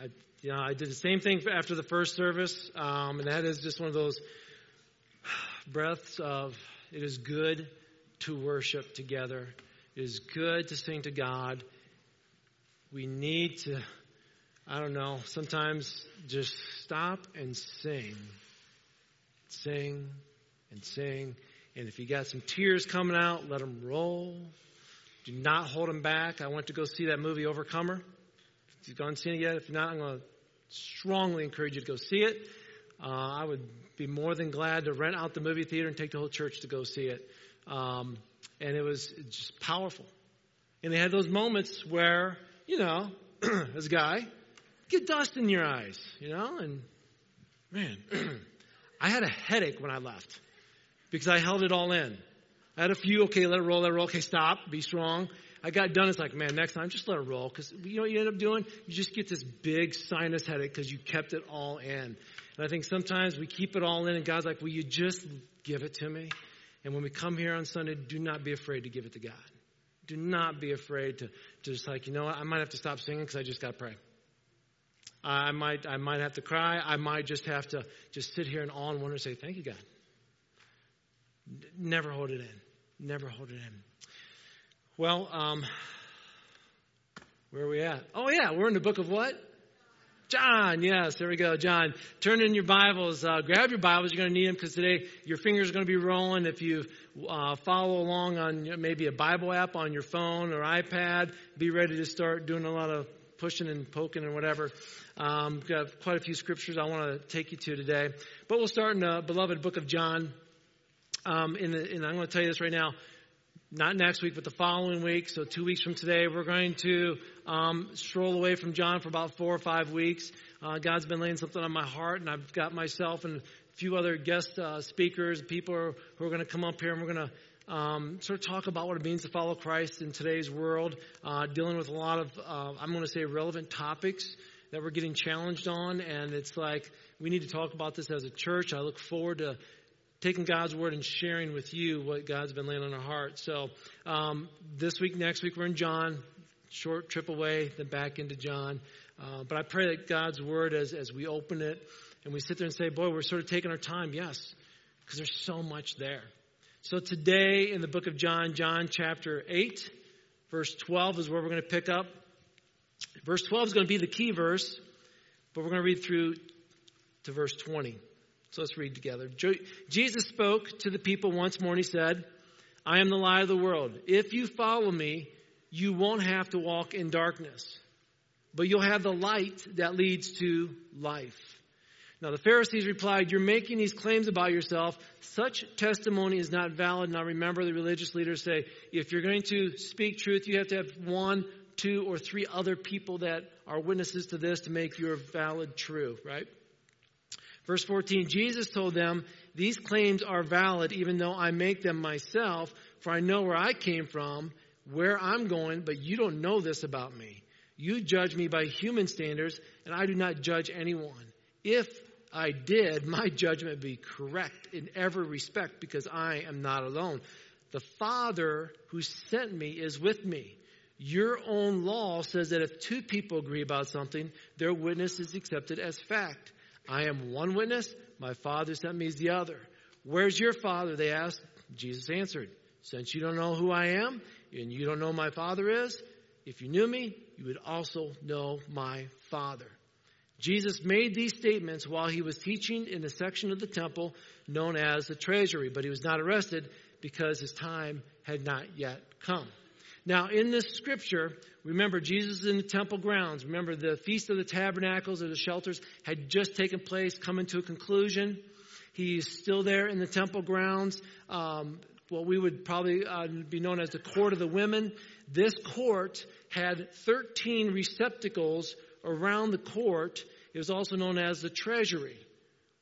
I, you know, I did the same thing after the first service, um, and that is just one of those breaths of it is good to worship together. It is good to sing to God. We need to, I don't know, sometimes just stop and sing. Sing and sing. And if you got some tears coming out, let them roll. Do not hold them back. I went to go see that movie Overcomer. You've gone and seen it yet, if not, I'm going to strongly encourage you to go see it. Uh, I would be more than glad to rent out the movie theater and take the whole church to go see it. Um, and it was just powerful. And they had those moments where, you know, as a guy, get dust in your eyes, you know, and man, I had a headache when I left because I held it all in. I had a few, okay, let it roll, let it roll, okay, stop, be strong. I got done. It's like, man, next time, just let it roll. Because you know what you end up doing? You just get this big sinus headache because you kept it all in. And I think sometimes we keep it all in, and God's like, will you just give it to me? And when we come here on Sunday, do not be afraid to give it to God. Do not be afraid to, to just like, you know what, I might have to stop singing because I just got to pray. I might, I might have to cry. I might just have to just sit here in awe and wonder and say, thank you, God. Never hold it in. Never hold it in. Well, um, where are we at? Oh, yeah, we're in the book of what? John, yes, there we go. John, turn in your Bibles. Uh, grab your Bibles. You're going to need them because today your fingers are going to be rolling. If you uh, follow along on maybe a Bible app on your phone or iPad, be ready to start doing a lot of pushing and poking and whatever. Um, got quite a few scriptures I want to take you to today. But we'll start in the beloved book of John. Um, in the, and I'm going to tell you this right now not next week, but the following week. So two weeks from today, we're going to um, stroll away from John for about four or five weeks. Uh, God's been laying something on my heart, and I've got myself and a few other guest uh, speakers, people who are, who are going to come up here, and we're going to um, sort of talk about what it means to follow Christ in today's world, uh, dealing with a lot of, uh, I'm going to say, relevant topics that we're getting challenged on. And it's like, we need to talk about this as a church. I look forward to taking God's word and sharing with you what God's been laying on our heart. So um, this week, next week, we're in John. Short trip away, then back into John. Uh, but I pray that God's word, as as we open it and we sit there and say, "Boy, we're sort of taking our time." Yes, because there's so much there. So today, in the book of John, John chapter eight, verse twelve is where we're going to pick up. Verse twelve is going to be the key verse, but we're going to read through to verse twenty. So let's read together. Jesus spoke to the people once more and he said, I am the light of the world. If you follow me, you won't have to walk in darkness, but you'll have the light that leads to life. Now the Pharisees replied, You're making these claims about yourself. Such testimony is not valid. Now remember, the religious leaders say, if you're going to speak truth, you have to have one, two, or three other people that are witnesses to this to make your valid true, right? Verse 14, Jesus told them, These claims are valid even though I make them myself, for I know where I came from, where I'm going, but you don't know this about me. You judge me by human standards, and I do not judge anyone. If I did, my judgment would be correct in every respect because I am not alone. The Father who sent me is with me. Your own law says that if two people agree about something, their witness is accepted as fact. I am one witness, my Father sent me as the other. Where's your Father? They asked. Jesus answered, Since you don't know who I am, and you don't know my Father is, if you knew me, you would also know my Father. Jesus made these statements while he was teaching in the section of the temple known as the treasury, but he was not arrested because his time had not yet come. Now, in this scripture, remember Jesus is in the temple grounds. Remember the Feast of the Tabernacles or the shelters had just taken place, coming to a conclusion. He's still there in the temple grounds. Um, what we would probably uh, be known as the court of the women. This court had 13 receptacles around the court. It was also known as the treasury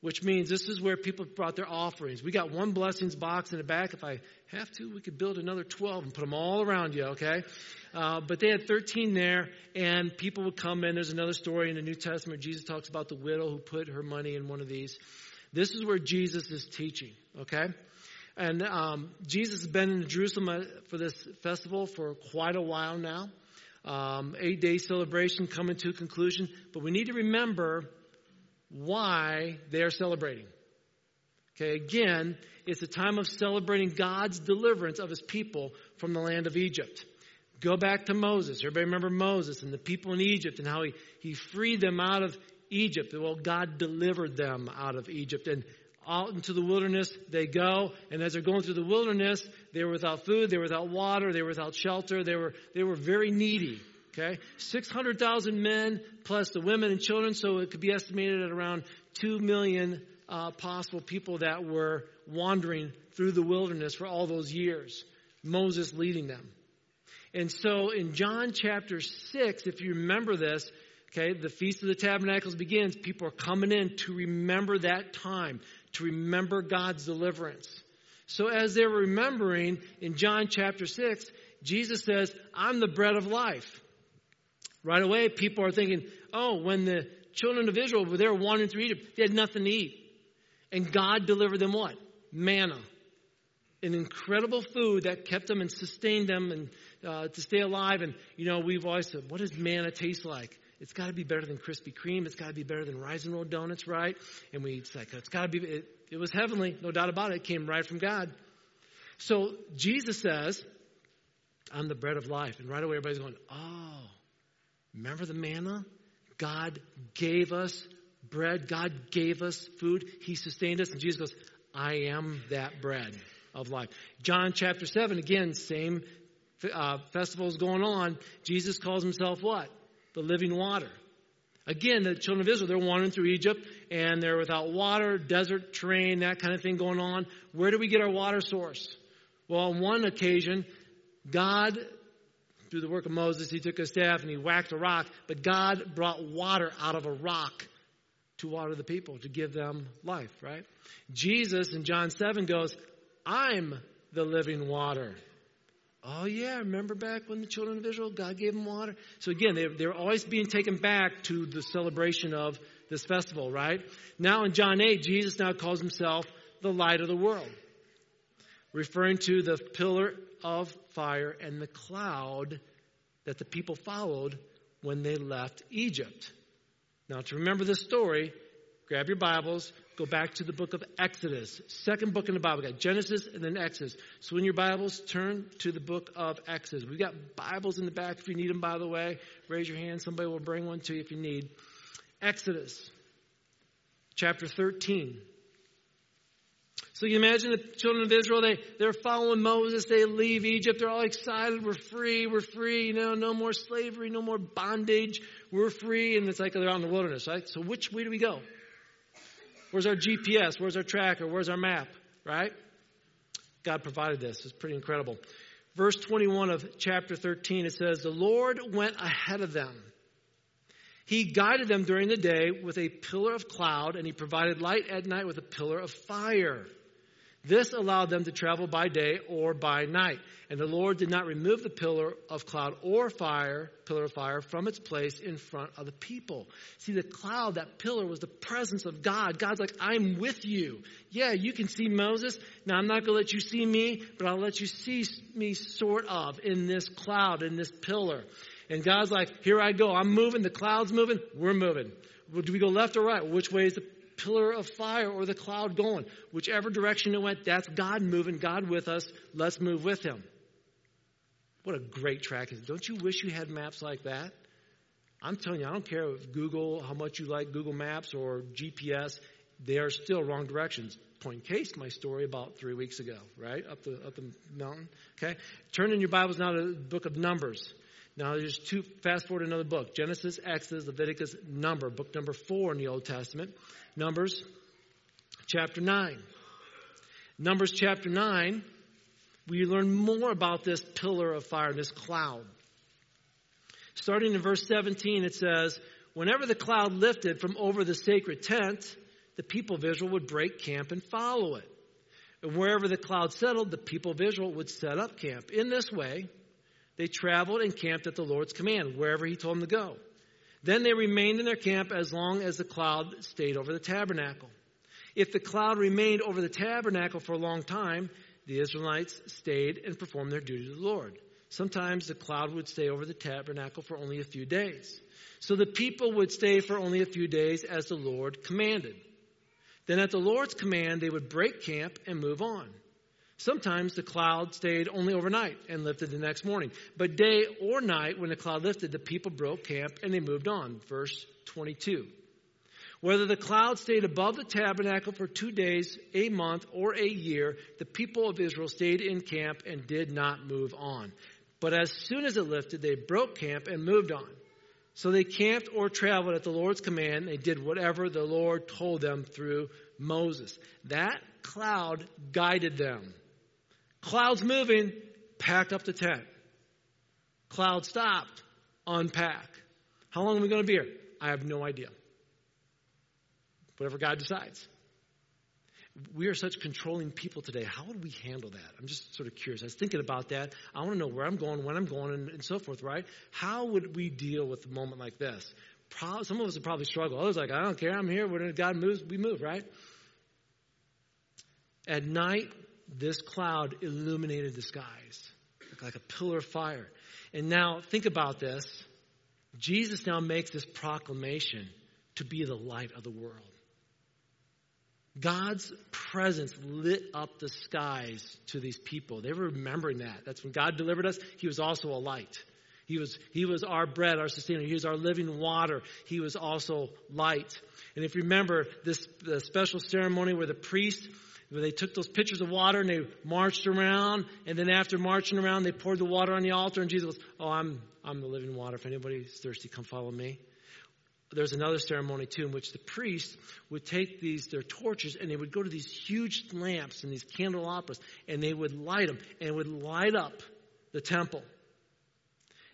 which means this is where people brought their offerings. We got one blessings box in the back. If I have to, we could build another 12 and put them all around you, okay? Uh, but they had 13 there, and people would come in. There's another story in the New Testament. Jesus talks about the widow who put her money in one of these. This is where Jesus is teaching, okay? And um, Jesus has been in Jerusalem uh, for this festival for quite a while now. um, eight day celebration coming to a conclusion, but we need to remember why they are celebrating. Okay, again, it's a time of celebrating God's deliverance of his people from the land of Egypt. Go back to Moses. Everybody remember Moses and the people in Egypt and how he, he freed them out of Egypt. Well, God delivered them out of Egypt. And out into the wilderness they go. And as they're going through the wilderness, they were without food, they were without water, they were without shelter, they were, they were very needy. Okay? 600,000 men plus the women and children, so it could be estimated at around 2 million uh, possible people that were wandering through the wilderness for all those years. Moses leading them. And so in John chapter 6, if you remember this, okay, the Feast of the Tabernacles begins. People are coming in to remember that time, to remember God's deliverance. So as they're remembering in John chapter 6, Jesus says, I'm the bread of life. Right away, people are thinking, oh, when the children of Israel were there wandering through Egypt, they had nothing to eat. And God delivered them what? Manna. An incredible food that kept them and sustained them and uh, to stay alive. And, you know, we've always said, what does manna taste like? It's got to be better than Krispy Kreme. It's got to be better than and Roll Donuts, right? And we, it's like, it's got to be, it, it was heavenly, no doubt about it. It came right from God. So Jesus says, I'm the bread of life. And right away everybody's going, oh, Remember the manna? God gave us bread. God gave us food. He sustained us. And Jesus goes, I am that bread of life. John chapter 7, again, same uh, festivals going on. Jesus calls himself what? The living water. Again, the children of Israel, they're wandering through Egypt and they're without water, desert terrain, that kind of thing going on. Where do we get our water source? Well, on one occasion, God through the work of Moses, he took a staff and he whacked a rock, but God brought water out of a rock to water the people, to give them life, right? Jesus in John 7 goes, I'm the living water. Oh, yeah, remember back when the children of Israel, God gave them water? So again, they're, they're always being taken back to the celebration of this festival, right? Now in John 8, Jesus now calls himself the light of the world, referring to the pillar of fire and the cloud that the people followed when they left Egypt. Now, to remember this story, grab your Bibles, go back to the book of Exodus, second book in the Bible. We got Genesis and then Exodus. So, in your Bibles, turn to the book of Exodus. We've got Bibles in the back if you need them, by the way. Raise your hand. Somebody will bring one to you if you need. Exodus, chapter 13. So you imagine the children of Israel, they, they're following Moses, they leave Egypt, they're all excited, we're free, we're free, you know, no more slavery, no more bondage, we're free, and it's like they're out in the wilderness, right? So which way do we go? Where's our GPS? Where's our tracker? Where's our map? Right? God provided this. It's pretty incredible. Verse 21 of chapter 13, it says, The Lord went ahead of them. He guided them during the day with a pillar of cloud, and he provided light at night with a pillar of fire. This allowed them to travel by day or by night. And the Lord did not remove the pillar of cloud or fire, pillar of fire, from its place in front of the people. See, the cloud, that pillar, was the presence of God. God's like, I'm with you. Yeah, you can see Moses. Now, I'm not going to let you see me, but I'll let you see me sort of in this cloud, in this pillar. And God's like, here I go. I'm moving. The cloud's moving. We're moving. Do we go left or right? Which way is the pillar of fire or the cloud going. Whichever direction it went, that's God moving, God with us. Let's move with Him. What a great track. Don't you wish you had maps like that? I'm telling you, I don't care if Google, how much you like Google Maps or GPS, they are still wrong directions. Point case, my story about three weeks ago, right? Up the, up the mountain. Okay? Turn in your Bibles now to the book of Numbers. Now there's two, fast forward another book. Genesis, Exodus, Leviticus, Number, book number four in the Old Testament. Numbers chapter 9. Numbers chapter 9, we learn more about this pillar of fire, this cloud. Starting in verse 17, it says, Whenever the cloud lifted from over the sacred tent, the people of Israel would break camp and follow it. And wherever the cloud settled, the people of Israel would set up camp. In this way, they traveled and camped at the Lord's command, wherever He told them to go. Then they remained in their camp as long as the cloud stayed over the tabernacle. If the cloud remained over the tabernacle for a long time, the Israelites stayed and performed their duty to the Lord. Sometimes the cloud would stay over the tabernacle for only a few days. So the people would stay for only a few days as the Lord commanded. Then at the Lord's command, they would break camp and move on. Sometimes the cloud stayed only overnight and lifted the next morning. But day or night, when the cloud lifted, the people broke camp and they moved on. Verse 22. Whether the cloud stayed above the tabernacle for two days, a month, or a year, the people of Israel stayed in camp and did not move on. But as soon as it lifted, they broke camp and moved on. So they camped or traveled at the Lord's command. They did whatever the Lord told them through Moses. That cloud guided them. Clouds moving, pack up the tent. Cloud stopped, unpack. How long are we going to be here? I have no idea. Whatever God decides. We are such controlling people today. How would we handle that? I'm just sort of curious. I was thinking about that. I want to know where I'm going, when I'm going, and, and so forth, right? How would we deal with a moment like this? Pro- some of us would probably struggle. Others like, I don't care. I'm here. When God moves, we move, right? At night, this cloud illuminated the skies like a pillar of fire. And now, think about this. Jesus now makes this proclamation to be the light of the world. God's presence lit up the skies to these people. They were remembering that. That's when God delivered us. He was also a light. He was, he was our bread, our sustainer. He was our living water. He was also light. And if you remember this the special ceremony where the priest, they took those pitchers of water and they marched around, and then after marching around, they poured the water on the altar, and Jesus goes, "Oh, I'm I'm the living water. If anybody's thirsty, come follow me." there's another ceremony too in which the priests would take these their torches and they would go to these huge lamps and these candelabras and they would light them and would light up the temple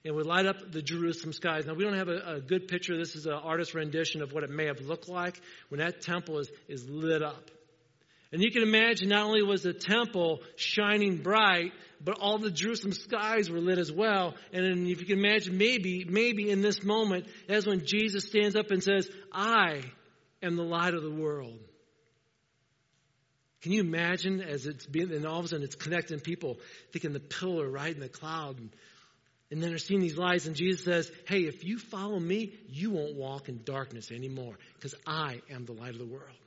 and would light up the Jerusalem skies. Now we don't have a, a good picture. This is an artist's rendition of what it may have looked like when that temple is, is lit up. And you can imagine not only was the temple shining bright, but all the Jerusalem skies were lit as well. And if you can imagine, maybe, maybe in this moment, that's when Jesus stands up and says, I am the light of the world. Can you imagine as it's being, and all of a sudden it's connecting people, thinking the pillar, right, in the cloud. And, and then they're seeing these lights, and Jesus says, Hey, if you follow me, you won't walk in darkness anymore, because I am the light of the world.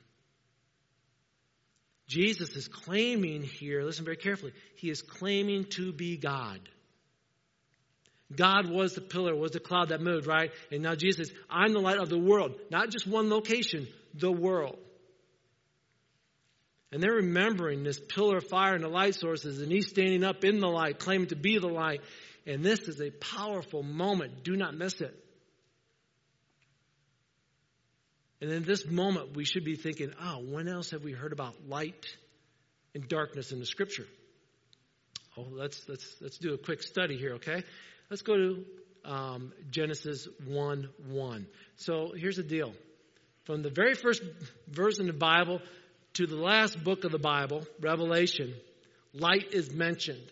Jesus is claiming here, listen very carefully, he is claiming to be God. God was the pillar, was the cloud that moved, right? And now Jesus, I'm the light of the world. Not just one location, the world. And they're remembering this pillar of fire and the light sources, and he's standing up in the light, claiming to be the light. And this is a powerful moment. Do not miss it. And in this moment, we should be thinking, oh, when else have we heard about light and darkness in the scripture? Oh, let's, let's, let's do a quick study here, okay? Let's go to um, Genesis 1 1. So here's the deal. From the very first verse in the Bible to the last book of the Bible, Revelation, light is mentioned.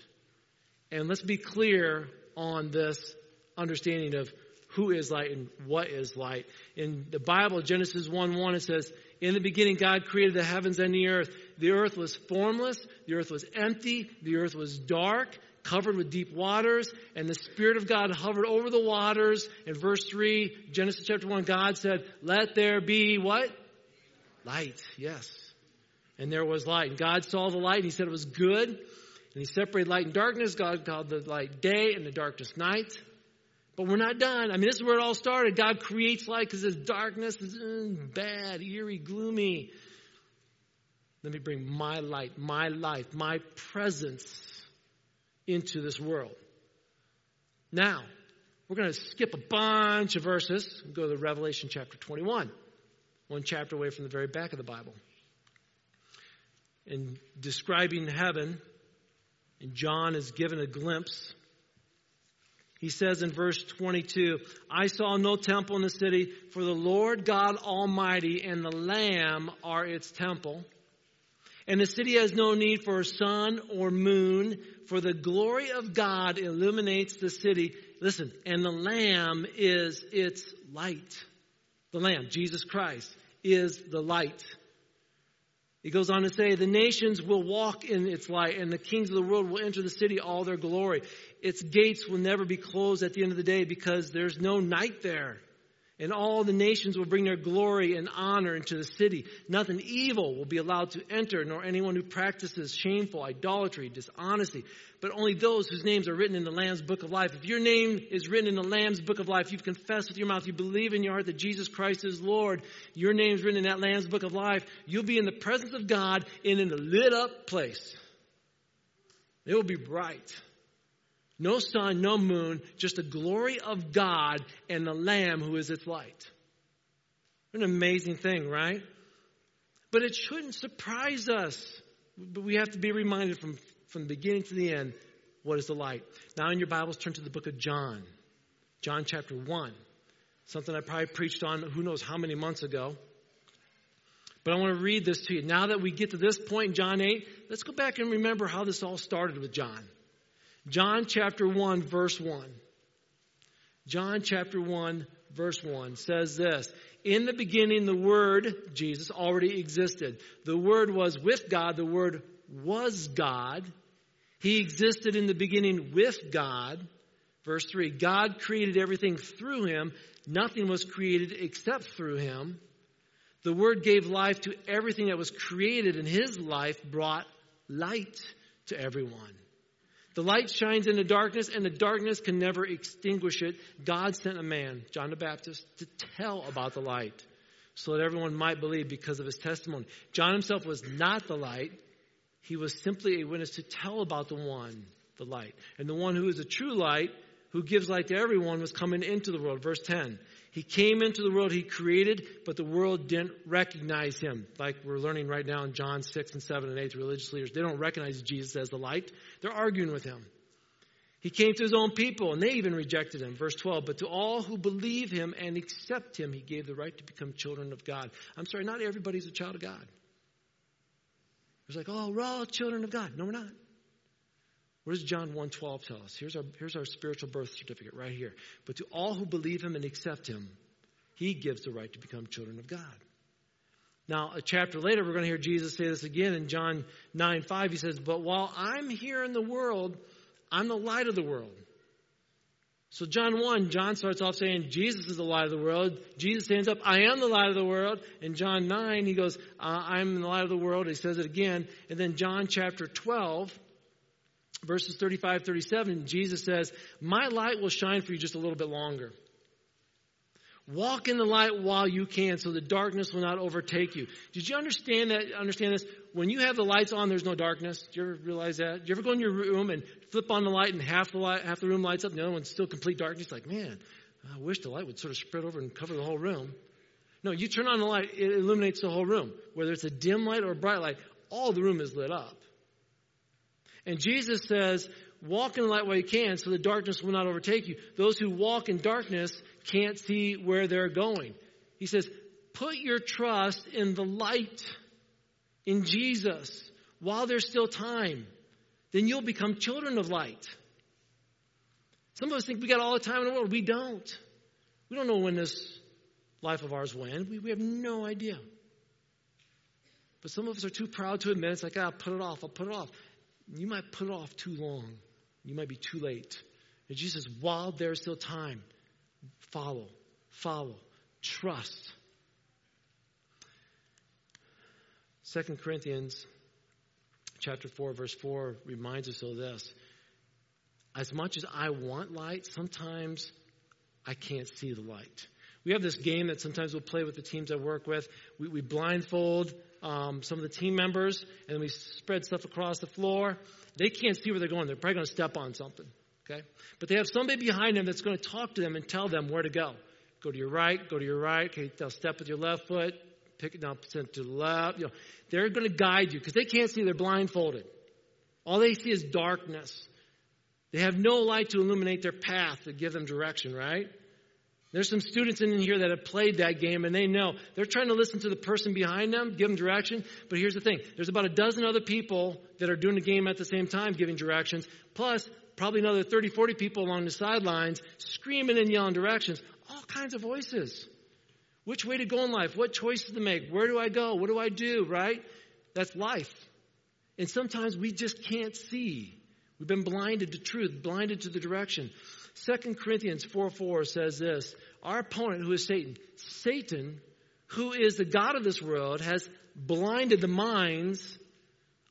And let's be clear on this understanding of who is light and what is light. In the Bible, Genesis 1 1, it says, In the beginning, God created the heavens and the earth. The earth was formless, the earth was empty, the earth was dark, covered with deep waters, and the Spirit of God hovered over the waters. In verse 3, Genesis chapter 1, God said, Let there be what? Light, yes. And there was light. And God saw the light, and He said it was good. And He separated light and darkness. God called the light day and the darkness night. But we're not done. I mean, this is where it all started. God creates light because this darkness is mm, bad, eerie, gloomy. Let me bring my light, my life, my presence into this world. Now, we're going to skip a bunch of verses and go to Revelation chapter 21, one chapter away from the very back of the Bible. In describing heaven, and John is given a glimpse he says in verse 22, I saw no temple in the city, for the Lord God Almighty and the Lamb are its temple. And the city has no need for sun or moon, for the glory of God illuminates the city. Listen, and the Lamb is its light. The Lamb, Jesus Christ, is the light. He goes on to say, The nations will walk in its light, and the kings of the world will enter the city all their glory. Its gates will never be closed at the end of the day because there's no night there. And all the nations will bring their glory and honor into the city. Nothing evil will be allowed to enter, nor anyone who practices shameful idolatry, dishonesty, but only those whose names are written in the Lamb's book of life. If your name is written in the Lamb's book of life, you've confessed with your mouth, you believe in your heart that Jesus Christ is Lord, your name's written in that Lamb's book of life, you'll be in the presence of God and in a lit up place. It will be bright. No sun, no moon, just the glory of God and the Lamb who is its light. An amazing thing, right? But it shouldn't surprise us. But we have to be reminded from, from the beginning to the end what is the light. Now, in your Bibles, turn to the book of John, John chapter 1. Something I probably preached on who knows how many months ago. But I want to read this to you. Now that we get to this point in John 8, let's go back and remember how this all started with John. John chapter 1, verse 1. John chapter 1, verse 1 says this In the beginning, the Word, Jesus, already existed. The Word was with God, the Word was God. He existed in the beginning with God. Verse 3 God created everything through him, nothing was created except through him. The Word gave life to everything that was created, and His life brought light to everyone. The light shines in the darkness, and the darkness can never extinguish it. God sent a man, John the Baptist, to tell about the light so that everyone might believe because of his testimony. John himself was not the light, he was simply a witness to tell about the one, the light. And the one who is a true light, who gives light to everyone, was coming into the world. Verse 10. He came into the world he created, but the world didn't recognize him. Like we're learning right now in John 6 and 7 and 8, the religious leaders, they don't recognize Jesus as the light. They're arguing with him. He came to his own people, and they even rejected him. Verse 12, but to all who believe him and accept him, he gave the right to become children of God. I'm sorry, not everybody's a child of God. It's like, oh, we're all children of God. No, we're not. What does John 1.12 tell us? Here's our, here's our spiritual birth certificate right here. But to all who believe him and accept him, he gives the right to become children of God. Now, a chapter later, we're going to hear Jesus say this again in John 9 5. He says, But while I'm here in the world, I'm the light of the world. So, John 1, John starts off saying, Jesus is the light of the world. Jesus stands up, I am the light of the world. In John 9, he goes, uh, I'm the light of the world. He says it again. And then, John chapter 12, verses 35, 37, Jesus says, My light will shine for you just a little bit longer. Walk in the light while you can so the darkness will not overtake you. Did you understand that? Understand this? When you have the lights on, there's no darkness. Do you ever realize that? Do you ever go in your room and flip on the light and half the light, half the room lights up and the other one's still complete darkness? Like, man, I wish the light would sort of spread over and cover the whole room. No, you turn on the light, it illuminates the whole room. Whether it's a dim light or a bright light, all the room is lit up. And Jesus says, walk in the light while you can so the darkness will not overtake you. Those who walk in darkness can't see where they're going. He says, put your trust in the light, in Jesus, while there's still time. Then you'll become children of light. Some of us think we got all the time in the world. We don't. We don't know when this life of ours will end. We, we have no idea. But some of us are too proud to admit it's like, ah, I'll put it off, I'll put it off you might put off too long. You might be too late. And Jesus while there's still time, follow, follow, trust. Second Corinthians chapter 4, verse 4 reminds us of this. As much as I want light, sometimes I can't see the light. We have this game that sometimes we'll play with the teams I work with. We, we blindfold um, some of the team members, and we spread stuff across the floor. They can't see where they're going. They're probably going to step on something. Okay? But they have somebody behind them that's going to talk to them and tell them where to go. Go to your right, go to your right. Okay, they'll step with your left foot, pick it down to the left. You know, they're going to guide you because they can't see. They're blindfolded. All they see is darkness. They have no light to illuminate their path to give them direction, right? There's some students in here that have played that game and they know they're trying to listen to the person behind them, give them direction. But here's the thing there's about a dozen other people that are doing the game at the same time, giving directions, plus probably another 30, 40 people along the sidelines screaming and yelling directions. All kinds of voices. Which way to go in life? What choices to make? Where do I go? What do I do? Right? That's life. And sometimes we just can't see. We've been blinded to truth, blinded to the direction. 2 Corinthians 4 4 says this Our opponent, who is Satan, Satan, who is the God of this world, has blinded the minds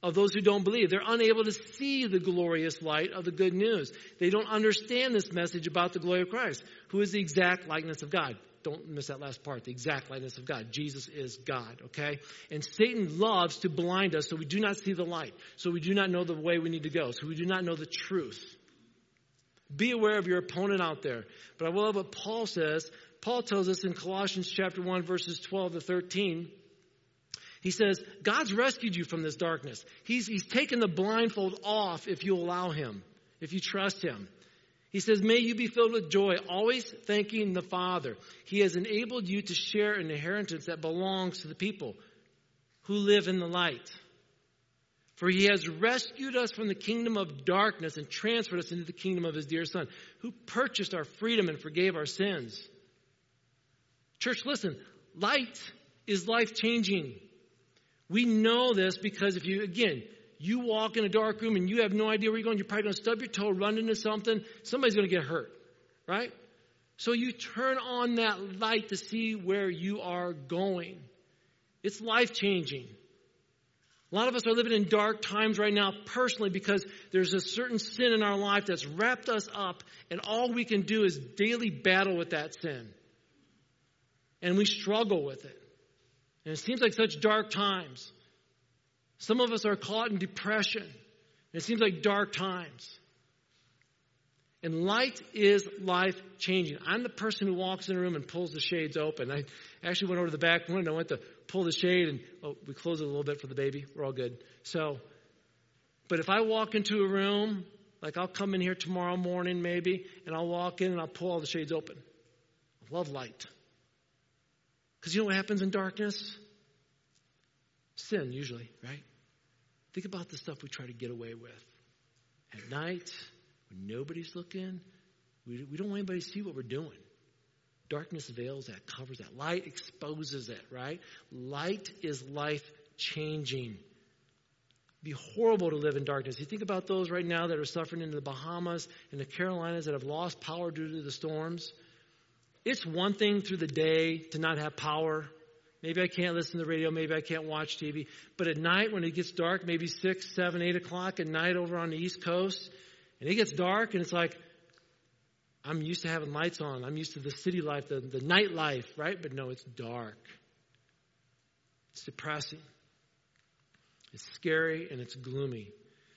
of those who don't believe. They're unable to see the glorious light of the good news. They don't understand this message about the glory of Christ, who is the exact likeness of God. Don't miss that last part, the exact likeness of God. Jesus is God, okay? And Satan loves to blind us so we do not see the light, so we do not know the way we need to go, so we do not know the truth. Be aware of your opponent out there. But I love what Paul says. Paul tells us in Colossians chapter 1 verses 12 to 13 he says, God's rescued you from this darkness. He's, he's taken the blindfold off if you allow Him, if you trust Him. He says, May you be filled with joy, always thanking the Father. He has enabled you to share an inheritance that belongs to the people who live in the light. For he has rescued us from the kingdom of darkness and transferred us into the kingdom of his dear Son, who purchased our freedom and forgave our sins. Church, listen, light is life changing. We know this because if you, again, you walk in a dark room and you have no idea where you're going, you're probably going to stub your toe, run into something, somebody's going to get hurt, right? So you turn on that light to see where you are going. It's life changing. A lot of us are living in dark times right now personally because there's a certain sin in our life that's wrapped us up, and all we can do is daily battle with that sin. And we struggle with it. And it seems like such dark times. Some of us are caught in depression. It seems like dark times. And light is life changing. I'm the person who walks in a room and pulls the shades open. I actually went over to the back window, and I went to pull the shade, and oh, we close it a little bit for the baby. We're all good. So, but if I walk into a room, like I'll come in here tomorrow morning maybe, and I'll walk in and I'll pull all the shades open. I love light. Because you know what happens in darkness? Sin, usually, right? Think about the stuff we try to get away with. At night, when nobody's looking, we, we don't want anybody to see what we're doing. Darkness veils that, covers that. Light exposes it, right? Light is life changing. Be horrible to live in darkness. You think about those right now that are suffering in the Bahamas and the Carolinas that have lost power due to the storms. It's one thing through the day to not have power. Maybe I can't listen to the radio. Maybe I can't watch TV. But at night, when it gets dark, maybe 6, 7, 8 o'clock at night over on the East Coast, and it gets dark, and it's like, I'm used to having lights on. I'm used to the city life, the, the night life, right? But no, it's dark. It's depressing. It's scary and it's gloomy.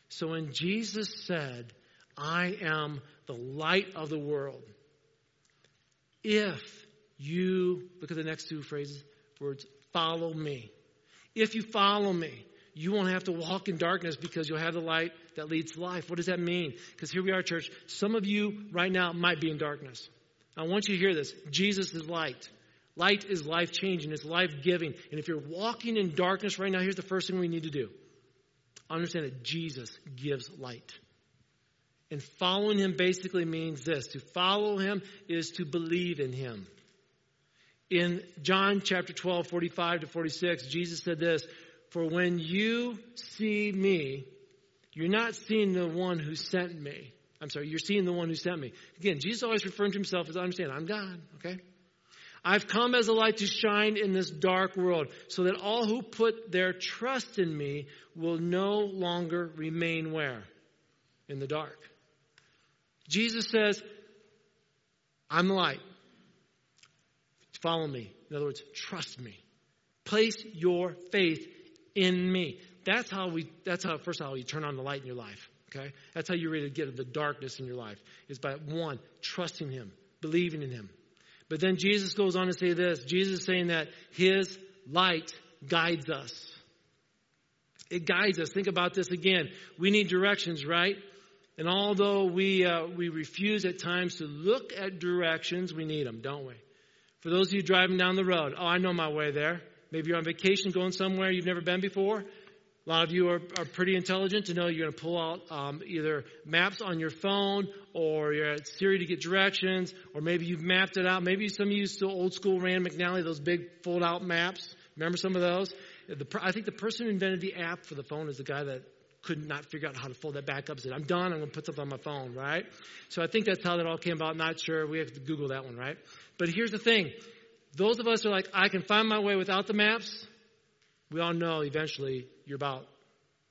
So when Jesus said, I am the light of the world, if you, look at the next two phrases, words, follow me. If you follow me, you won't have to walk in darkness because you'll have the light that leads to life. What does that mean? Because here we are, church. Some of you right now might be in darkness. I want you to hear this. Jesus is light. Light is life changing, it's life giving. And if you're walking in darkness right now, here's the first thing we need to do understand that Jesus gives light. And following him basically means this to follow him is to believe in him. In John chapter 12, 45 to 46, Jesus said this For when you see me, you're not seeing the one who sent me. I'm sorry, you're seeing the one who sent me. Again, Jesus always referring to himself as I understand, I'm God, okay? I've come as a light to shine in this dark world so that all who put their trust in me will no longer remain where? In the dark. Jesus says, I'm the light. Follow me. In other words, trust me. Place your faith in me. That's how we, that's how, first of all, you turn on the light in your life. Okay? That's how you're ready to get the darkness in your life, is by one, trusting Him, believing in Him. But then Jesus goes on to say this Jesus is saying that His light guides us. It guides us. Think about this again. We need directions, right? And although we, uh, we refuse at times to look at directions, we need them, don't we? For those of you driving down the road, oh, I know my way there. Maybe you're on vacation going somewhere you've never been before. A lot of you are, are pretty intelligent to know you're going to pull out um, either maps on your phone or you're at Siri to get directions, or maybe you've mapped it out. Maybe some of you still old school Rand McNally, those big fold out maps. Remember some of those? The, I think the person who invented the app for the phone is the guy that could not figure out how to fold that back up. Said, I'm done. I'm going to put something on my phone, right? So I think that's how that all came about. Not sure. We have to Google that one, right? But here's the thing. Those of us who are like, I can find my way without the maps, we all know eventually you're about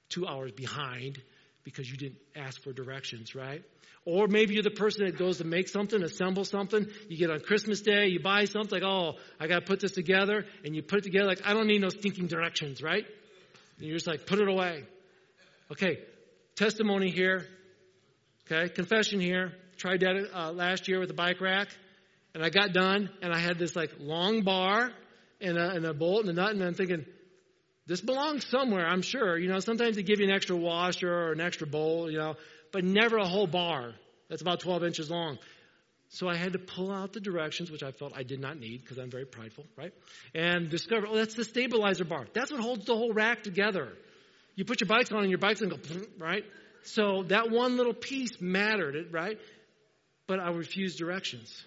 two hours behind because you didn't ask for directions, right? Or maybe you're the person that goes to make something, assemble something. You get on Christmas Day, you buy something like, oh, I got to put this together. And you put it together like, I don't need no stinking directions, right? And you're just like, put it away. Okay, testimony here. Okay, confession here. Tried that uh, last year with the bike rack. And I got done, and I had this like long bar and a, and a bolt and a nut, and I'm thinking, this belongs somewhere, I'm sure. You know, sometimes they give you an extra washer or an extra bowl, you know, but never a whole bar. That's about 12 inches long. So I had to pull out the directions, which I felt I did not need because I'm very prideful, right? And discover, oh, that's the stabilizer bar. That's what holds the whole rack together. You put your bikes on and your bikes and go, right? So that one little piece mattered, it, right? But I refused directions.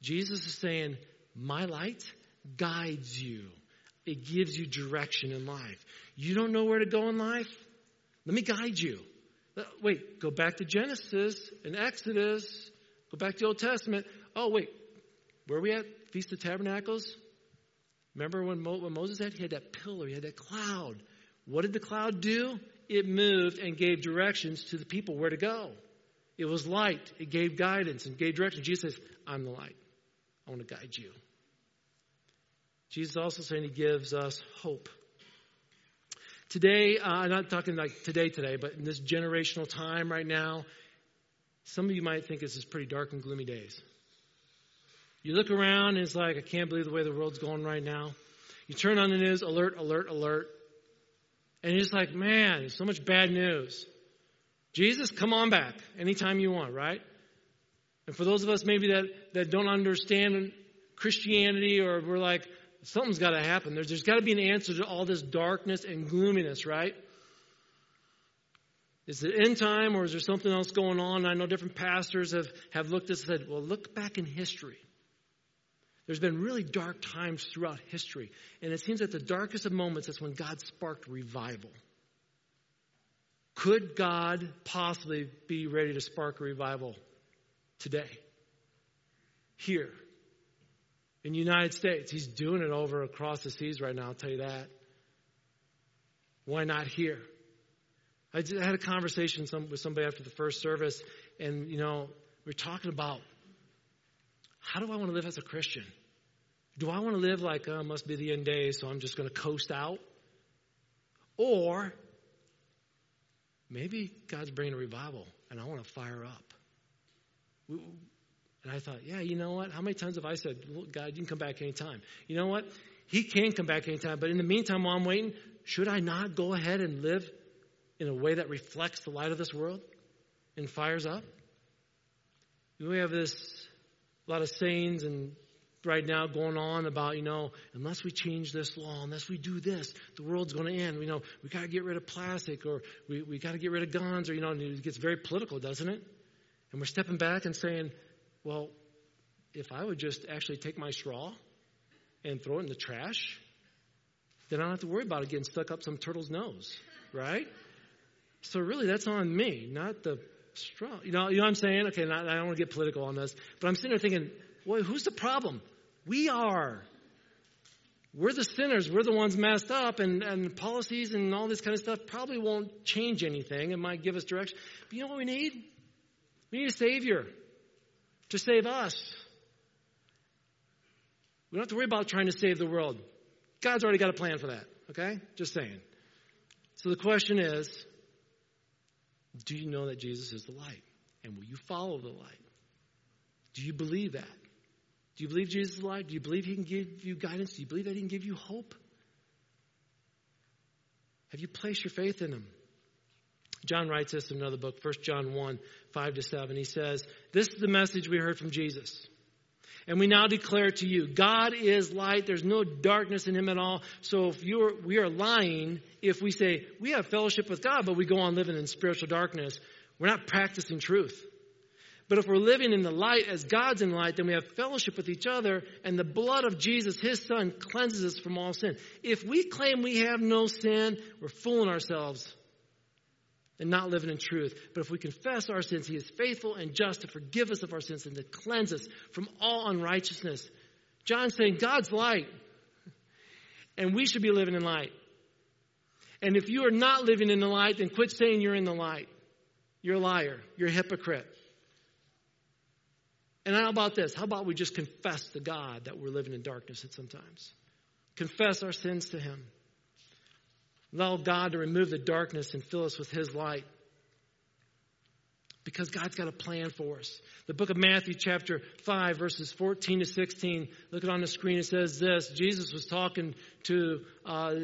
Jesus is saying, My light guides you. It gives you direction in life. You don't know where to go in life? Let me guide you. Uh, wait, go back to Genesis and Exodus. Go back to the Old Testament. Oh, wait, where are we at? Feast of Tabernacles? Remember when, Mo- when Moses had? He had that pillar, he had that cloud. What did the cloud do? It moved and gave directions to the people where to go. It was light. It gave guidance and gave direction. Jesus says, I'm the light. I want to guide you. Jesus also saying he gives us hope. Today, uh, I'm not talking like today, today, but in this generational time right now, some of you might think this is pretty dark and gloomy days. You look around and it's like, I can't believe the way the world's going right now. You turn on the news, alert, alert, alert. And you're just like, man, so much bad news. Jesus, come on back anytime you want, right? And for those of us maybe that, that don't understand Christianity or we're like, something's got to happen. There's, there's got to be an answer to all this darkness and gloominess, right? Is it end time or is there something else going on? I know different pastors have, have looked at and said, well, look back in history. There's been really dark times throughout history. And it seems that the darkest of moments, that's when God sparked revival. Could God possibly be ready to spark a revival today? Here in the United States. He's doing it over across the seas right now, I'll tell you that. Why not here? I, just, I had a conversation some, with somebody after the first service, and, you know, we are talking about how do I want to live as a Christian? Do I want to live like, oh, must be the end days, so I'm just going to coast out? Or maybe God's bringing a revival, and I want to fire up. And I thought, yeah, you know what? How many times have I said, God, you can come back anytime? You know what? He can come back anytime. But in the meantime, while I'm waiting, should I not go ahead and live in a way that reflects the light of this world and fires up? We have this, a lot of sayings and right now going on about, you know, unless we change this law, unless we do this, the world's going to end. You know, we got to get rid of plastic or we, we got to get rid of guns or, you know, it gets very political, doesn't it? And we're stepping back and saying, well, if I would just actually take my straw and throw it in the trash, then I don't have to worry about it getting stuck up some turtle's nose, right? So really, that's on me, not the straw. You know, you know what I'm saying? Okay, not, I don't want to get political on this, but I'm sitting there thinking, well, who's the problem? We are. We're the sinners. We're the ones messed up, and, and policies and all this kind of stuff probably won't change anything. It might give us direction. But you know what we need? We need a Savior to save us. We don't have to worry about trying to save the world. God's already got a plan for that, okay? Just saying. So the question is do you know that Jesus is the light? And will you follow the light? Do you believe that? Do you believe Jesus is the light? Do you believe he can give you guidance? Do you believe that he can give you hope? Have you placed your faith in him? John writes this in another book, 1 John 1, 5 to 7. He says, This is the message we heard from Jesus. And we now declare to you, God is light. There's no darkness in him at all. So if you're, we are lying if we say we have fellowship with God, but we go on living in spiritual darkness. We're not practicing truth. But if we're living in the light as God's in light, then we have fellowship with each other, and the blood of Jesus, his son, cleanses us from all sin. If we claim we have no sin, we're fooling ourselves and not living in truth. But if we confess our sins, He is faithful and just to forgive us of our sins and to cleanse us from all unrighteousness. John's saying God's light, and we should be living in light. And if you are not living in the light, then quit saying you're in the light. You're a liar. You're a hypocrite. And how about this? How about we just confess to God that we're living in darkness at sometimes? Confess our sins to Him. Allow God to remove the darkness and fill us with His light. Because God's got a plan for us. The book of Matthew, chapter 5, verses 14 to 16. Look it on the screen. It says this Jesus was talking to, uh,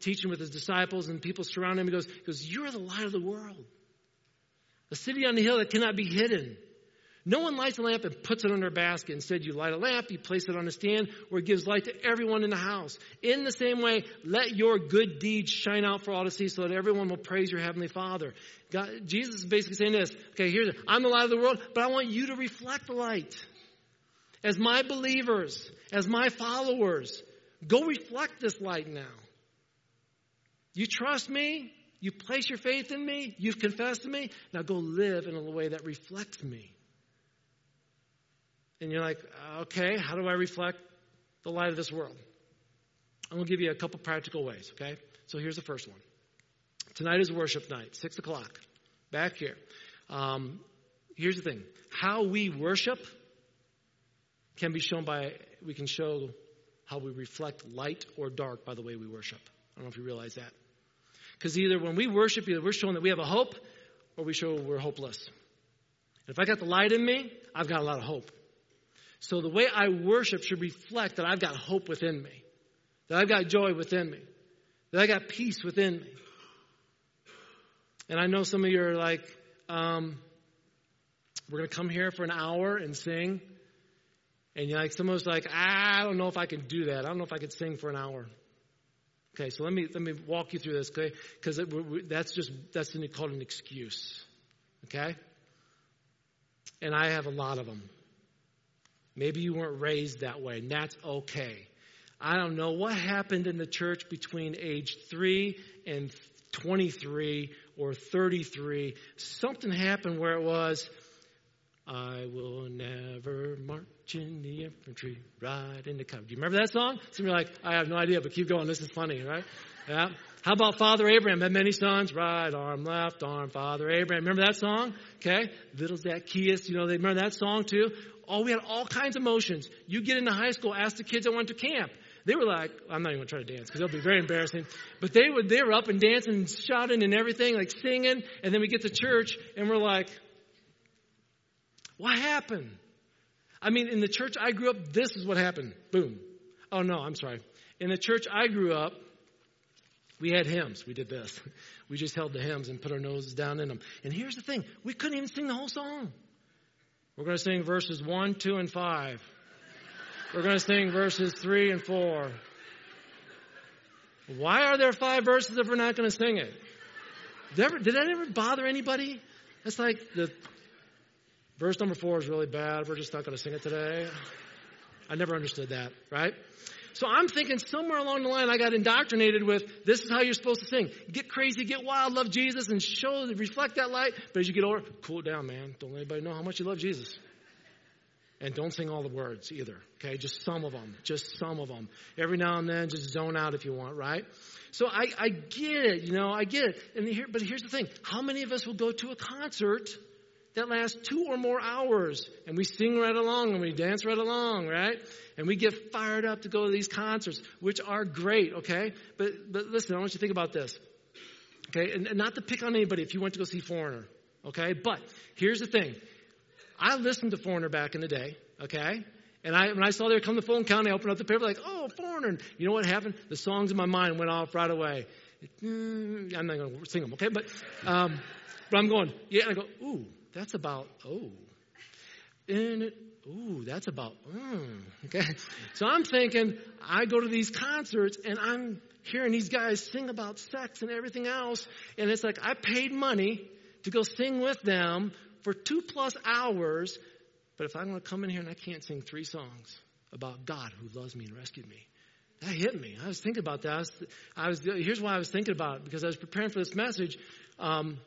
teaching with his disciples, and people surrounding him. He goes, he goes, You're the light of the world. A city on the hill that cannot be hidden. No one lights a lamp and puts it under a basket. Instead, you light a lamp, you place it on a stand where it gives light to everyone in the house. In the same way, let your good deeds shine out for all to see so that everyone will praise your heavenly Father. God, Jesus is basically saying this. Okay, here's it. I'm the light of the world, but I want you to reflect the light. As my believers, as my followers, go reflect this light now. You trust me? You place your faith in me? You've confessed to me? Now go live in a way that reflects me. And you're like, okay, how do I reflect the light of this world? I'm going to give you a couple practical ways, okay? So here's the first one. Tonight is worship night, 6 o'clock, back here. Um, here's the thing how we worship can be shown by, we can show how we reflect light or dark by the way we worship. I don't know if you realize that. Because either when we worship, either we're showing that we have a hope or we show we're hopeless. And if I got the light in me, I've got a lot of hope. So the way I worship should reflect that I've got hope within me, that I've got joy within me, that I got peace within me. And I know some of you are like, um, we're going to come here for an hour and sing. And you're like, someone's like, I don't know if I can do that. I don't know if I could sing for an hour. Okay, so let me let me walk you through this, okay? Because that's just that's called an excuse, okay? And I have a lot of them. Maybe you weren't raised that way, and that's okay. I don't know what happened in the church between age 3 and 23 or 33. Something happened where it was, I will never march in the infantry, ride in the cavalry. Do you remember that song? Some of you like, I have no idea, but keep going. This is funny, right? Yeah. How about Father Abraham had many sons? Right arm, left arm, Father Abraham. Remember that song? Okay. Little Zacchaeus, you know, they remember that song too? Oh, we had all kinds of emotions. You get into high school, ask the kids that went to camp. They were like, I'm not even going to try to dance because it'll be very embarrassing. But they would, they were up and dancing shouting and everything, like singing. And then we get to church and we're like, what happened? I mean, in the church I grew up, this is what happened. Boom. Oh no, I'm sorry. In the church I grew up, we had hymns. We did this. We just held the hymns and put our noses down in them. And here's the thing we couldn't even sing the whole song. We're going to sing verses 1, 2, and 5. We're going to sing verses 3 and 4. Why are there five verses if we're not going to sing it? Did, that ever bother anybody? It's like the verse number 4 is really bad. We're just not going to sing it today. I never understood that, right? So I'm thinking somewhere along the line I got indoctrinated with this is how you're supposed to sing. Get crazy, get wild, love Jesus, and show, reflect that light. But as you get older, cool down, man. Don't let anybody know how much you love Jesus. And don't sing all the words either. Okay, just some of them. Just some of them. Every now and then, just zone out if you want, right? So I, I get it, you know, I get it. And here, but here's the thing: how many of us will go to a concert that lasts two or more hours, and we sing right along and we dance right along, right? And we get fired up to go to these concerts, which are great, okay? But, but listen, I want you to think about this, okay? And, and not to pick on anybody if you went to go see Foreigner, okay? But here's the thing. I listened to Foreigner back in the day, okay? And I, when I saw they were coming to Fulton County, I opened up the paper like, oh, Foreigner. And you know what happened? The songs in my mind went off right away. Mm, I'm not going to sing them, okay? But, um, but I'm going, yeah, and I go, ooh, that's about, oh. And ooh, that's about, mm, okay. So I'm thinking, I go to these concerts and I'm hearing these guys sing about sex and everything else. And it's like, I paid money to go sing with them for two plus hours. But if I'm going to come in here and I can't sing three songs about God who loves me and rescued me, that hit me. I was thinking about that. I was, I was here's why I was thinking about it because I was preparing for this message. Um,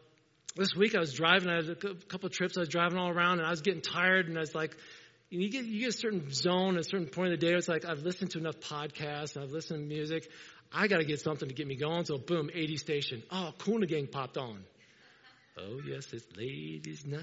this week I was driving, I had a couple of trips, I was driving all around and I was getting tired and I was like, you get, you get a certain zone, a certain point of the day, it's like I've listened to enough podcasts and I've listened to music. I got to get something to get me going. So boom, 80 station. Oh, Kool & the Gang popped on. Oh yes, it's ladies' night.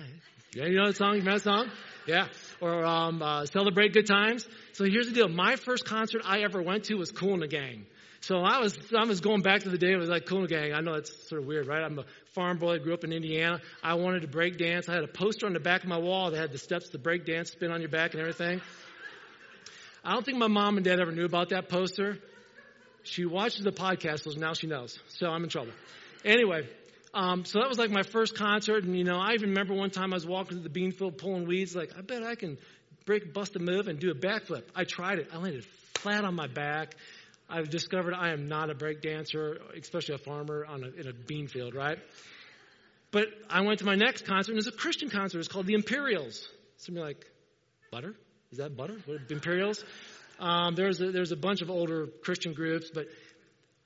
Yeah, you know the song? You remember the song? Yeah. Or um, uh, celebrate good times. So here's the deal. My first concert I ever went to was and the Gang. So I was I was going back to the day it was like and Gang. I know it's sort of weird, right? I'm a farm boy, I grew up in Indiana. I wanted to break dance. I had a poster on the back of my wall that had the steps to break dance, spin on your back and everything. I don't think my mom and dad ever knew about that poster. She watches the podcast, so now she knows. So I'm in trouble. Anyway, um, so that was like my first concert, and you know, I even remember one time I was walking to the bean field pulling weeds. Like, I bet I can break, bust a move, and do a backflip. I tried it. I landed flat on my back. I've discovered I am not a break dancer, especially a farmer on a, in a bean field, right? But I went to my next concert, and it was a Christian concert. It's called the Imperials. Somebody like, butter? Is that butter? What, Imperials? Um, there's a, there's a bunch of older Christian groups, but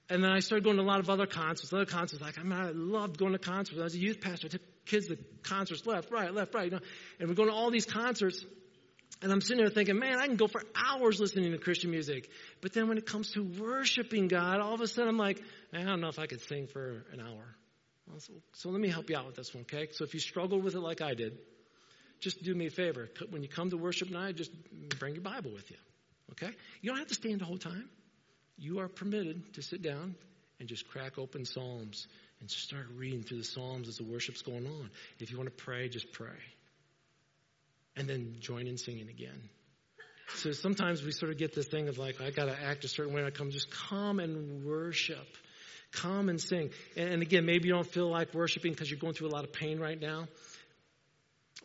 and then I started going to a lot of other concerts, other concerts. Like, I mean, I loved going to concerts. I was a youth pastor, I took kids to concerts left, right, left, right. You know? And we're going to all these concerts. And I'm sitting there thinking, man, I can go for hours listening to Christian music. But then when it comes to worshiping God, all of a sudden I'm like, I don't know if I could sing for an hour. So, so let me help you out with this one, okay? So if you struggle with it like I did, just do me a favor. When you come to worship night, just bring your Bible with you, okay? You don't have to stand the whole time you are permitted to sit down and just crack open Psalms and start reading through the Psalms as the worship's going on. If you want to pray, just pray. And then join in singing again. So sometimes we sort of get this thing of like, I got to act a certain way. I come, just come and worship. Come and sing. And again, maybe you don't feel like worshiping because you're going through a lot of pain right now.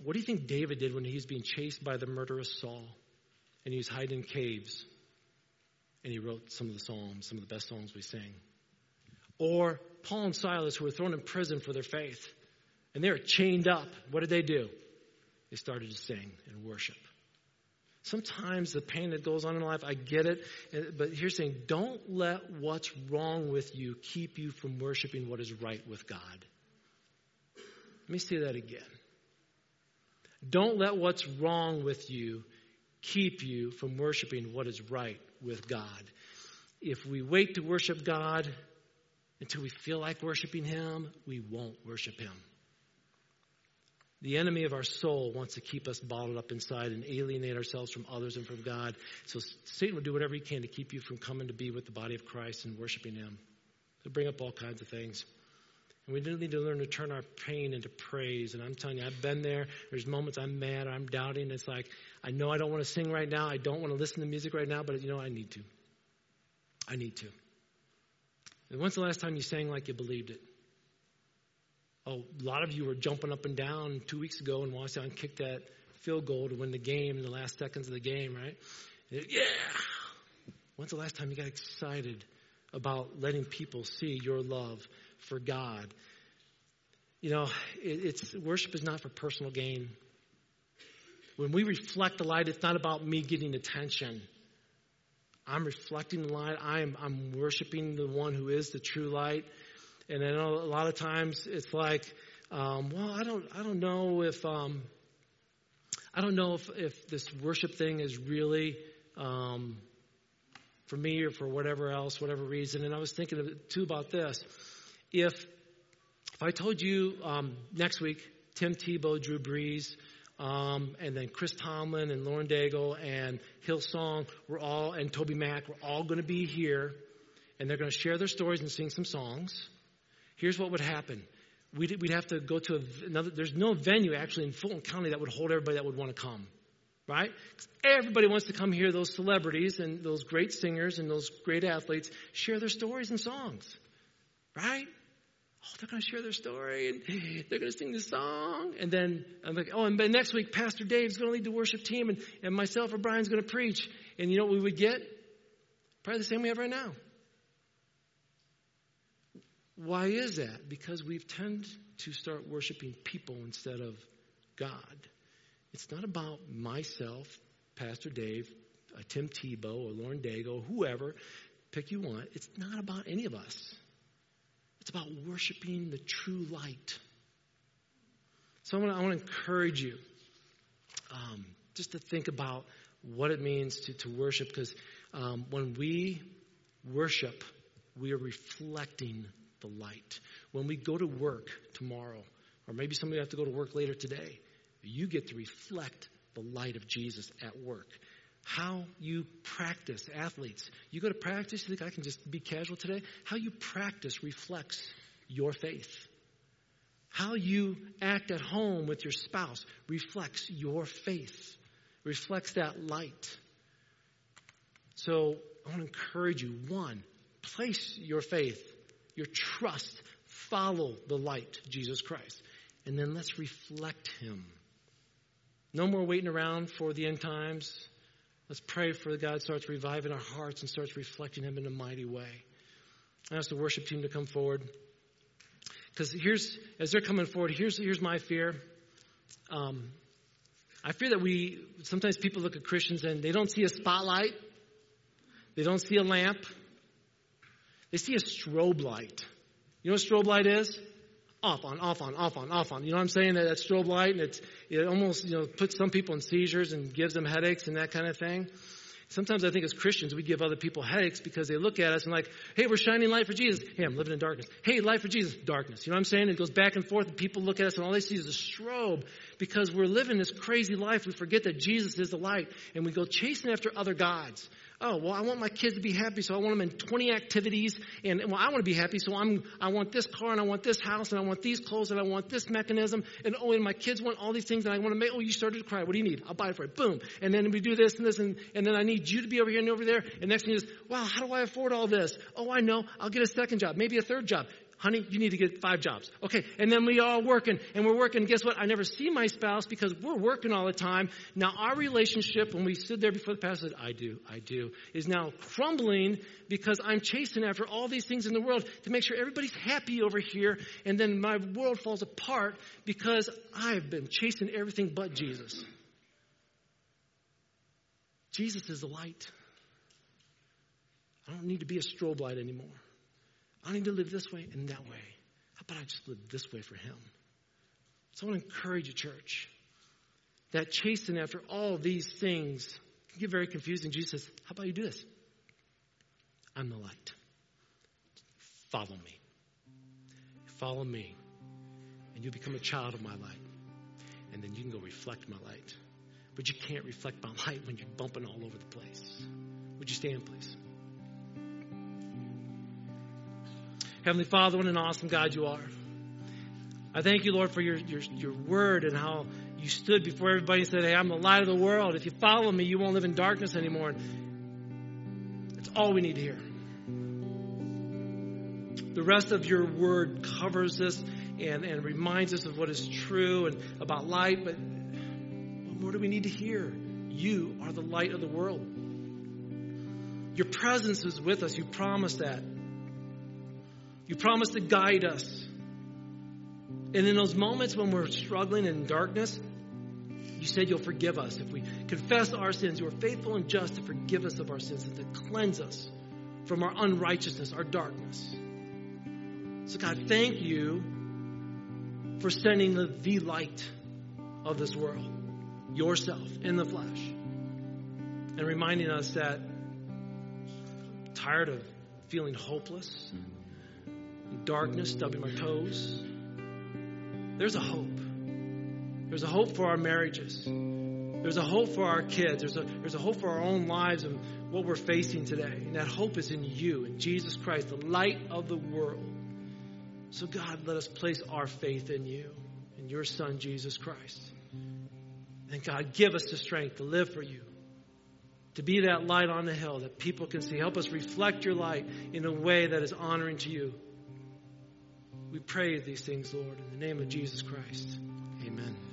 What do you think David did when he was being chased by the murderous Saul and he was hiding in caves? and he wrote some of the Psalms, some of the best songs we sing. Or Paul and Silas, who were thrown in prison for their faith, and they were chained up. What did they do? They started to sing and worship. Sometimes the pain that goes on in life, I get it, but here's saying, don't let what's wrong with you keep you from worshiping what is right with God. Let me say that again. Don't let what's wrong with you keep you from worshiping what is right with God. If we wait to worship God until we feel like worshiping Him, we won't worship Him. The enemy of our soul wants to keep us bottled up inside and alienate ourselves from others and from God. So Satan will do whatever he can to keep you from coming to be with the body of Christ and worshiping Him. He'll bring up all kinds of things. And we do need to learn to turn our pain into praise. And I'm telling you, I've been there. There's moments I'm mad, I'm doubting. It's like, I know I don't want to sing right now. I don't want to listen to music right now, but you know, I need to. I need to. And when's the last time you sang like you believed it? A lot of you were jumping up and down two weeks ago and Washington kicked that field goal to win the game in the last seconds of the game, right? Yeah. When's the last time you got excited about letting people see your love for God? You know, it, it's worship is not for personal gain. When we reflect the light, it's not about me getting attention. I'm reflecting the light. I'm, I'm worshiping the one who is the true light. And I know a lot of times it's like, um, well, I don't, I don't know if, um, I don't know if, if this worship thing is really um, for me or for whatever else, whatever reason. And I was thinking too about this. If if I told you um, next week, Tim Tebow, Drew Brees, um, and then Chris Tomlin and Lauren Daigle and Hillsong were all, and TobyMac were all going to be here, and they're going to share their stories and sing some songs. Here's what would happen. We'd, we'd have to go to another, there's no venue actually in Fulton County that would hold everybody that would want to come. Right? Everybody wants to come hear those celebrities and those great singers and those great athletes share their stories and songs. Right? oh, they're going to share their story and they're going to sing this song. And then I'm like, oh, and then next week, Pastor Dave's going to lead the worship team and, and myself or Brian's going to preach. And you know what we would get? Probably the same we have right now. Why is that? Because we've tended to start worshiping people instead of God. It's not about myself, Pastor Dave, uh, Tim Tebow, or Lauren Daigle, whoever, pick you want. It's not about any of us. It's about worshiping the true light. So I want to, I want to encourage you um, just to think about what it means to, to worship because um, when we worship, we are reflecting the light. When we go to work tomorrow, or maybe some of you have to go to work later today, you get to reflect the light of Jesus at work. How you practice, athletes. You go to practice, you think I can just be casual today? How you practice reflects your faith. How you act at home with your spouse reflects your faith, reflects that light. So I want to encourage you one, place your faith, your trust, follow the light, Jesus Christ. And then let's reflect him. No more waiting around for the end times. Let's pray for God starts reviving our hearts and starts reflecting him in a mighty way. I ask the worship team to come forward. Because here's, as they're coming forward, here's, here's my fear. Um, I fear that we, sometimes people look at Christians and they don't see a spotlight. They don't see a lamp. They see a strobe light. You know what strobe light is? Off on, off on, off on, off on. You know what I'm saying? That, that strobe light, and it's, it almost, you know, puts some people in seizures and gives them headaches and that kind of thing. Sometimes I think as Christians, we give other people headaches because they look at us and like, hey, we're shining light for Jesus. Hey, I'm living in darkness. Hey, light for Jesus, darkness. You know what I'm saying? It goes back and forth and people look at us and all they see is a strobe because we're living this crazy life. We forget that Jesus is the light and we go chasing after other gods oh, well, I want my kids to be happy, so I want them in 20 activities, and well, I want to be happy, so I'm, I want this car, and I want this house, and I want these clothes, and I want this mechanism, and oh, and my kids want all these things, and I want to make, oh, you started to cry, what do you need? I'll buy it for you. Boom. And then we do this and this, and, and then I need you to be over here and over there, and next thing is, wow, how do I afford all this? Oh, I know, I'll get a second job, maybe a third job honey, you need to get five jobs. Okay. And then we all working and we're working. Guess what? I never see my spouse because we're working all the time. Now our relationship, when we stood there before the pastor said, I do, I do, is now crumbling because I'm chasing after all these things in the world to make sure everybody's happy over here. And then my world falls apart because I've been chasing everything but Jesus. Jesus is the light. I don't need to be a strobe light anymore. I need to live this way and that way. How about I just live this way for Him? So I want to encourage you, church, that chasing after all these things can get very confusing. Jesus says, How about you do this? I'm the light. Follow me. Follow me, and you become a child of my light. And then you can go reflect my light. But you can't reflect my light when you're bumping all over the place. Would you stand, please? Heavenly Father, what an awesome God you are. I thank you, Lord, for your, your, your word and how you stood before everybody and said, Hey, I'm the light of the world. If you follow me, you won't live in darkness anymore. That's all we need to hear. The rest of your word covers this and, and reminds us of what is true and about light, but what more do we need to hear? You are the light of the world. Your presence is with us. You promised that. You promised to guide us. And in those moments when we're struggling in darkness, you said you'll forgive us. If we confess our sins, you are faithful and just to forgive us of our sins and to cleanse us from our unrighteousness, our darkness. So, God, thank you for sending the, the light of this world, yourself in the flesh, and reminding us that tired of feeling hopeless mm-hmm. Darkness, stubbing my toes. There's a hope. There's a hope for our marriages. There's a hope for our kids. There's a, there's a hope for our own lives and what we're facing today. And that hope is in you, in Jesus Christ, the light of the world. So, God, let us place our faith in you, in your Son, Jesus Christ. And God, give us the strength to live for you, to be that light on the hill that people can see. Help us reflect your light in a way that is honoring to you. We pray these things, Lord, in the name of Jesus Christ. Amen.